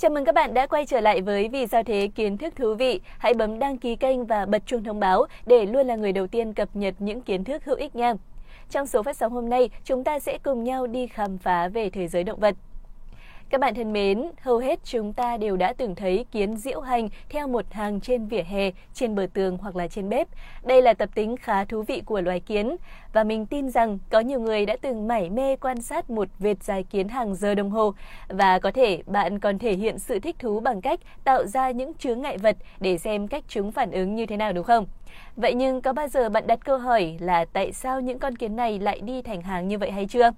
Chào mừng các bạn đã quay trở lại với Vì sao thế kiến thức thú vị. Hãy bấm đăng ký kênh và bật chuông thông báo để luôn là người đầu tiên cập nhật những kiến thức hữu ích nha. Trong số phát sóng hôm nay, chúng ta sẽ cùng nhau đi khám phá về thế giới động vật. Các bạn thân mến, hầu hết chúng ta đều đã từng thấy kiến diễu hành theo một hàng trên vỉa hè, trên bờ tường hoặc là trên bếp. Đây là tập tính khá thú vị của loài kiến và mình tin rằng có nhiều người đã từng mải mê quan sát một vệt dài kiến hàng giờ đồng hồ và có thể bạn còn thể hiện sự thích thú bằng cách tạo ra những chướng ngại vật để xem cách chúng phản ứng như thế nào đúng không? Vậy nhưng có bao giờ bạn đặt câu hỏi là tại sao những con kiến này lại đi thành hàng như vậy hay chưa?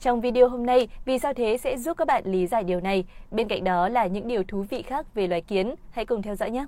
Trong video hôm nay, Vì sao thế sẽ giúp các bạn lý giải điều này. Bên cạnh đó là những điều thú vị khác về loài kiến. Hãy cùng theo dõi nhé!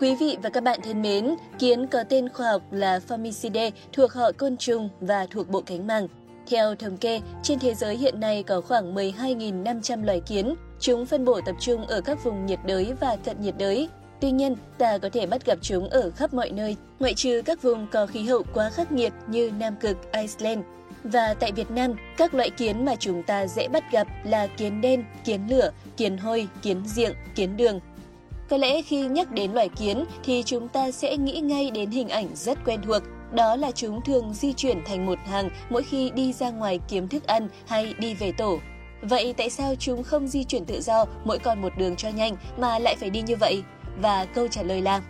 Quý vị và các bạn thân mến, kiến có tên khoa học là Formicidae thuộc họ côn trùng và thuộc bộ cánh màng. Theo thống kê, trên thế giới hiện nay có khoảng 12.500 loài kiến. Chúng phân bổ tập trung ở các vùng nhiệt đới và cận nhiệt đới. Tuy nhiên, ta có thể bắt gặp chúng ở khắp mọi nơi, ngoại trừ các vùng có khí hậu quá khắc nghiệt như Nam Cực, Iceland. Và tại Việt Nam, các loại kiến mà chúng ta dễ bắt gặp là kiến đen, kiến lửa, kiến hôi, kiến diện, kiến đường. Có lẽ khi nhắc đến loài kiến thì chúng ta sẽ nghĩ ngay đến hình ảnh rất quen thuộc, đó là chúng thường di chuyển thành một hàng mỗi khi đi ra ngoài kiếm thức ăn hay đi về tổ. Vậy tại sao chúng không di chuyển tự do mỗi con một đường cho nhanh mà lại phải đi như vậy? Và câu trả lời là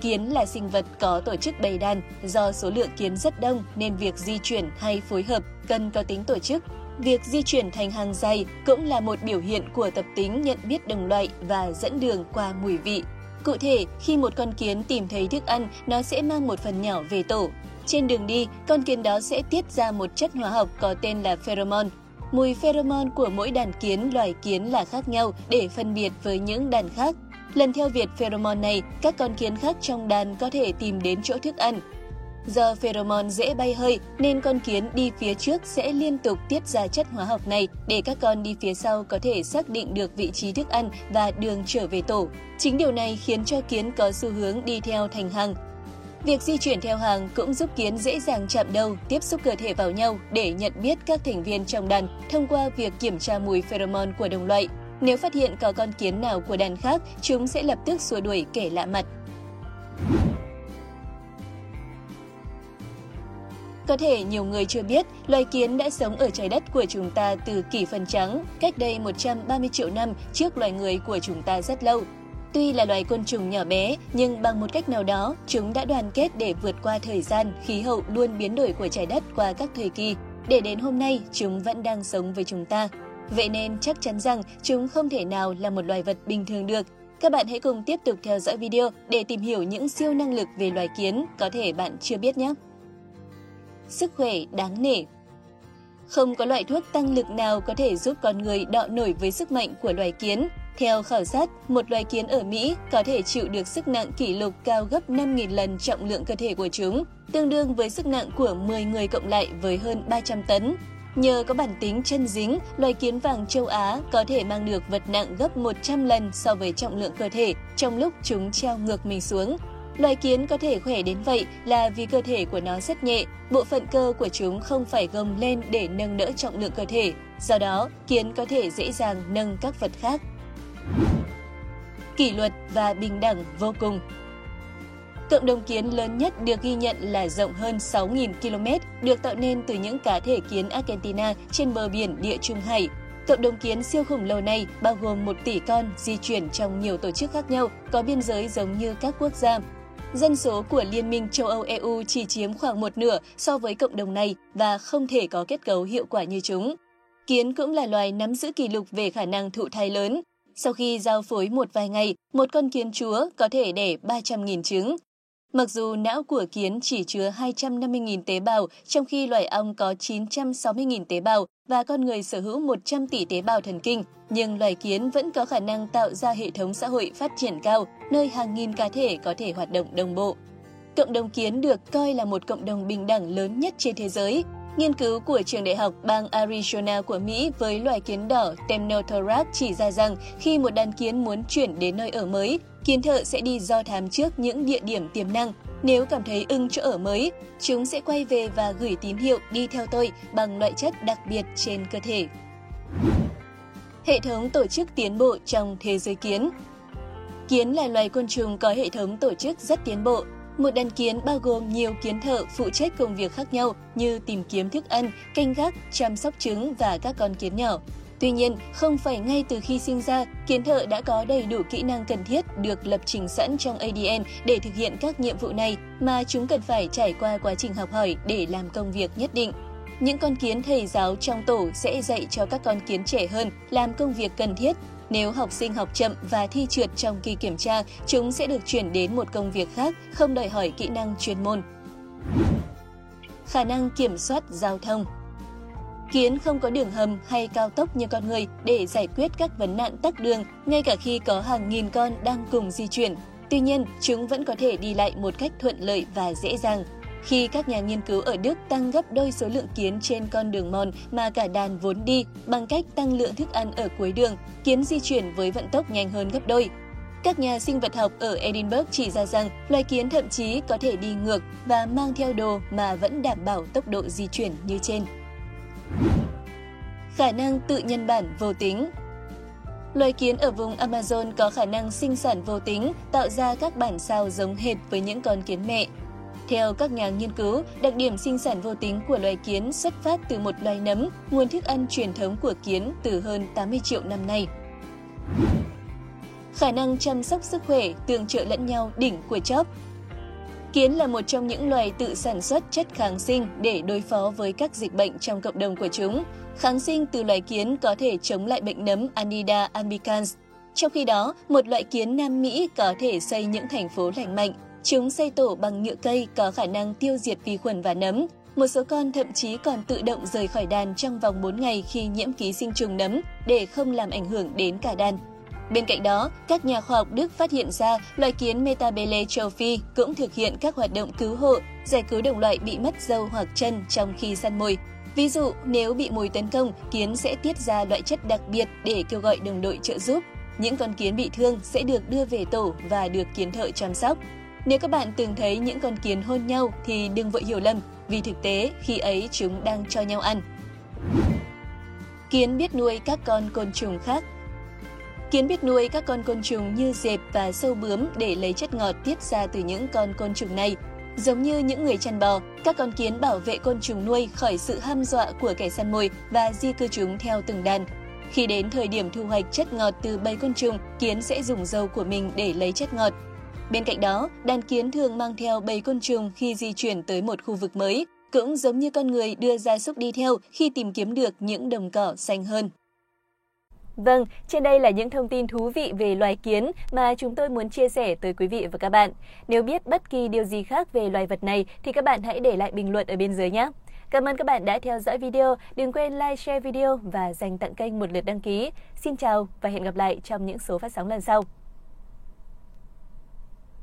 Kiến là sinh vật có tổ chức bầy đàn, do số lượng kiến rất đông nên việc di chuyển hay phối hợp cần có tính tổ chức. Việc di chuyển thành hàng dài cũng là một biểu hiện của tập tính nhận biết đồng loại và dẫn đường qua mùi vị. Cụ thể, khi một con kiến tìm thấy thức ăn, nó sẽ mang một phần nhỏ về tổ. Trên đường đi, con kiến đó sẽ tiết ra một chất hóa học có tên là pheromone. Mùi pheromone của mỗi đàn kiến loài kiến là khác nhau để phân biệt với những đàn khác. Lần theo việc pheromone này, các con kiến khác trong đàn có thể tìm đến chỗ thức ăn. Do pheromone dễ bay hơi nên con kiến đi phía trước sẽ liên tục tiết ra chất hóa học này để các con đi phía sau có thể xác định được vị trí thức ăn và đường trở về tổ. Chính điều này khiến cho kiến có xu hướng đi theo thành hàng. Việc di chuyển theo hàng cũng giúp kiến dễ dàng chạm đầu, tiếp xúc cơ thể vào nhau để nhận biết các thành viên trong đàn thông qua việc kiểm tra mùi pheromone của đồng loại. Nếu phát hiện có con kiến nào của đàn khác, chúng sẽ lập tức xua đuổi kẻ lạ mặt. Có thể nhiều người chưa biết, loài kiến đã sống ở trái đất của chúng ta từ kỷ phần trắng, cách đây 130 triệu năm trước loài người của chúng ta rất lâu. Tuy là loài côn trùng nhỏ bé, nhưng bằng một cách nào đó, chúng đã đoàn kết để vượt qua thời gian, khí hậu luôn biến đổi của trái đất qua các thời kỳ. Để đến hôm nay, chúng vẫn đang sống với chúng ta. Vậy nên chắc chắn rằng chúng không thể nào là một loài vật bình thường được. Các bạn hãy cùng tiếp tục theo dõi video để tìm hiểu những siêu năng lực về loài kiến có thể bạn chưa biết nhé. Sức khỏe đáng nể Không có loại thuốc tăng lực nào có thể giúp con người đọ nổi với sức mạnh của loài kiến. Theo khảo sát, một loài kiến ở Mỹ có thể chịu được sức nặng kỷ lục cao gấp 5.000 lần trọng lượng cơ thể của chúng, tương đương với sức nặng của 10 người cộng lại với hơn 300 tấn. Nhờ có bản tính chân dính, loài kiến vàng châu Á có thể mang được vật nặng gấp 100 lần so với trọng lượng cơ thể trong lúc chúng treo ngược mình xuống. Loài kiến có thể khỏe đến vậy là vì cơ thể của nó rất nhẹ, bộ phận cơ của chúng không phải gồng lên để nâng đỡ trọng lượng cơ thể. Do đó, kiến có thể dễ dàng nâng các vật khác. Kỷ luật và bình đẳng vô cùng Cộng đồng kiến lớn nhất được ghi nhận là rộng hơn 6.000 km, được tạo nên từ những cá thể kiến Argentina trên bờ biển địa Trung Hải. Cộng đồng kiến siêu khổng lồ này bao gồm 1 tỷ con di chuyển trong nhiều tổ chức khác nhau, có biên giới giống như các quốc gia. Dân số của Liên minh châu Âu EU chỉ chiếm khoảng một nửa so với cộng đồng này và không thể có kết cấu hiệu quả như chúng. Kiến cũng là loài nắm giữ kỷ lục về khả năng thụ thai lớn. Sau khi giao phối một vài ngày, một con kiến chúa có thể đẻ 300.000 trứng. Mặc dù não của kiến chỉ chứa 250.000 tế bào, trong khi loài ong có 960.000 tế bào và con người sở hữu 100 tỷ tế bào thần kinh, nhưng loài kiến vẫn có khả năng tạo ra hệ thống xã hội phát triển cao, nơi hàng nghìn cá thể có thể hoạt động đồng bộ. Cộng đồng kiến được coi là một cộng đồng bình đẳng lớn nhất trên thế giới. Nghiên cứu của trường đại học bang Arizona của Mỹ với loài kiến đỏ Temnothorax chỉ ra rằng khi một đàn kiến muốn chuyển đến nơi ở mới, kiến thợ sẽ đi do thám trước những địa điểm tiềm năng. Nếu cảm thấy ưng chỗ ở mới, chúng sẽ quay về và gửi tín hiệu đi theo tôi bằng loại chất đặc biệt trên cơ thể. Hệ thống tổ chức tiến bộ trong thế giới kiến Kiến là loài côn trùng có hệ thống tổ chức rất tiến bộ. Một đàn kiến bao gồm nhiều kiến thợ phụ trách công việc khác nhau như tìm kiếm thức ăn, canh gác, chăm sóc trứng và các con kiến nhỏ. Tuy nhiên, không phải ngay từ khi sinh ra, kiến thợ đã có đầy đủ kỹ năng cần thiết được lập trình sẵn trong ADN để thực hiện các nhiệm vụ này, mà chúng cần phải trải qua quá trình học hỏi để làm công việc nhất định. Những con kiến thầy giáo trong tổ sẽ dạy cho các con kiến trẻ hơn làm công việc cần thiết. Nếu học sinh học chậm và thi trượt trong kỳ kiểm tra, chúng sẽ được chuyển đến một công việc khác, không đòi hỏi kỹ năng chuyên môn. Khả năng kiểm soát giao thông Kiến không có đường hầm hay cao tốc như con người để giải quyết các vấn nạn tắc đường, ngay cả khi có hàng nghìn con đang cùng di chuyển. Tuy nhiên, chúng vẫn có thể đi lại một cách thuận lợi và dễ dàng. Khi các nhà nghiên cứu ở Đức tăng gấp đôi số lượng kiến trên con đường mòn mà cả đàn vốn đi bằng cách tăng lượng thức ăn ở cuối đường, kiến di chuyển với vận tốc nhanh hơn gấp đôi. Các nhà sinh vật học ở Edinburgh chỉ ra rằng loài kiến thậm chí có thể đi ngược và mang theo đồ mà vẫn đảm bảo tốc độ di chuyển như trên. Khả năng tự nhân bản vô tính Loài kiến ở vùng Amazon có khả năng sinh sản vô tính, tạo ra các bản sao giống hệt với những con kiến mẹ. Theo các nhà nghiên cứu, đặc điểm sinh sản vô tính của loài kiến xuất phát từ một loài nấm, nguồn thức ăn truyền thống của kiến từ hơn 80 triệu năm nay. Khả năng chăm sóc sức khỏe tương trợ lẫn nhau đỉnh của chóp Kiến là một trong những loài tự sản xuất chất kháng sinh để đối phó với các dịch bệnh trong cộng đồng của chúng. Kháng sinh từ loài kiến có thể chống lại bệnh nấm Anida albicans. Trong khi đó, một loại kiến Nam Mỹ có thể xây những thành phố lành mạnh. Chúng xây tổ bằng nhựa cây có khả năng tiêu diệt vi khuẩn và nấm. Một số con thậm chí còn tự động rời khỏi đàn trong vòng 4 ngày khi nhiễm ký sinh trùng nấm để không làm ảnh hưởng đến cả đàn. Bên cạnh đó, các nhà khoa học Đức phát hiện ra loài kiến Metabele châu Phi cũng thực hiện các hoạt động cứu hộ, giải cứu đồng loại bị mất dâu hoặc chân trong khi săn mồi. Ví dụ, nếu bị mồi tấn công, kiến sẽ tiết ra loại chất đặc biệt để kêu gọi đồng đội trợ giúp. Những con kiến bị thương sẽ được đưa về tổ và được kiến thợ chăm sóc. Nếu các bạn từng thấy những con kiến hôn nhau thì đừng vội hiểu lầm, vì thực tế khi ấy chúng đang cho nhau ăn. Kiến biết nuôi các con côn trùng khác Kiến biết nuôi các con côn trùng như dẹp và sâu bướm để lấy chất ngọt tiết ra từ những con côn trùng này. Giống như những người chăn bò, các con kiến bảo vệ côn trùng nuôi khỏi sự ham dọa của kẻ săn mồi và di cư chúng theo từng đàn. Khi đến thời điểm thu hoạch chất ngọt từ bầy côn trùng, kiến sẽ dùng dâu của mình để lấy chất ngọt. Bên cạnh đó, đàn kiến thường mang theo bầy côn trùng khi di chuyển tới một khu vực mới, cũng giống như con người đưa gia súc đi theo khi tìm kiếm được những đồng cỏ xanh hơn. Vâng, trên đây là những thông tin thú vị về loài kiến mà chúng tôi muốn chia sẻ tới quý vị và các bạn. Nếu biết bất kỳ điều gì khác về loài vật này thì các bạn hãy để lại bình luận ở bên dưới nhé. Cảm ơn các bạn đã theo dõi video. Đừng quên like, share video và dành tặng kênh một lượt đăng ký. Xin chào và hẹn gặp lại trong những số phát sóng lần sau.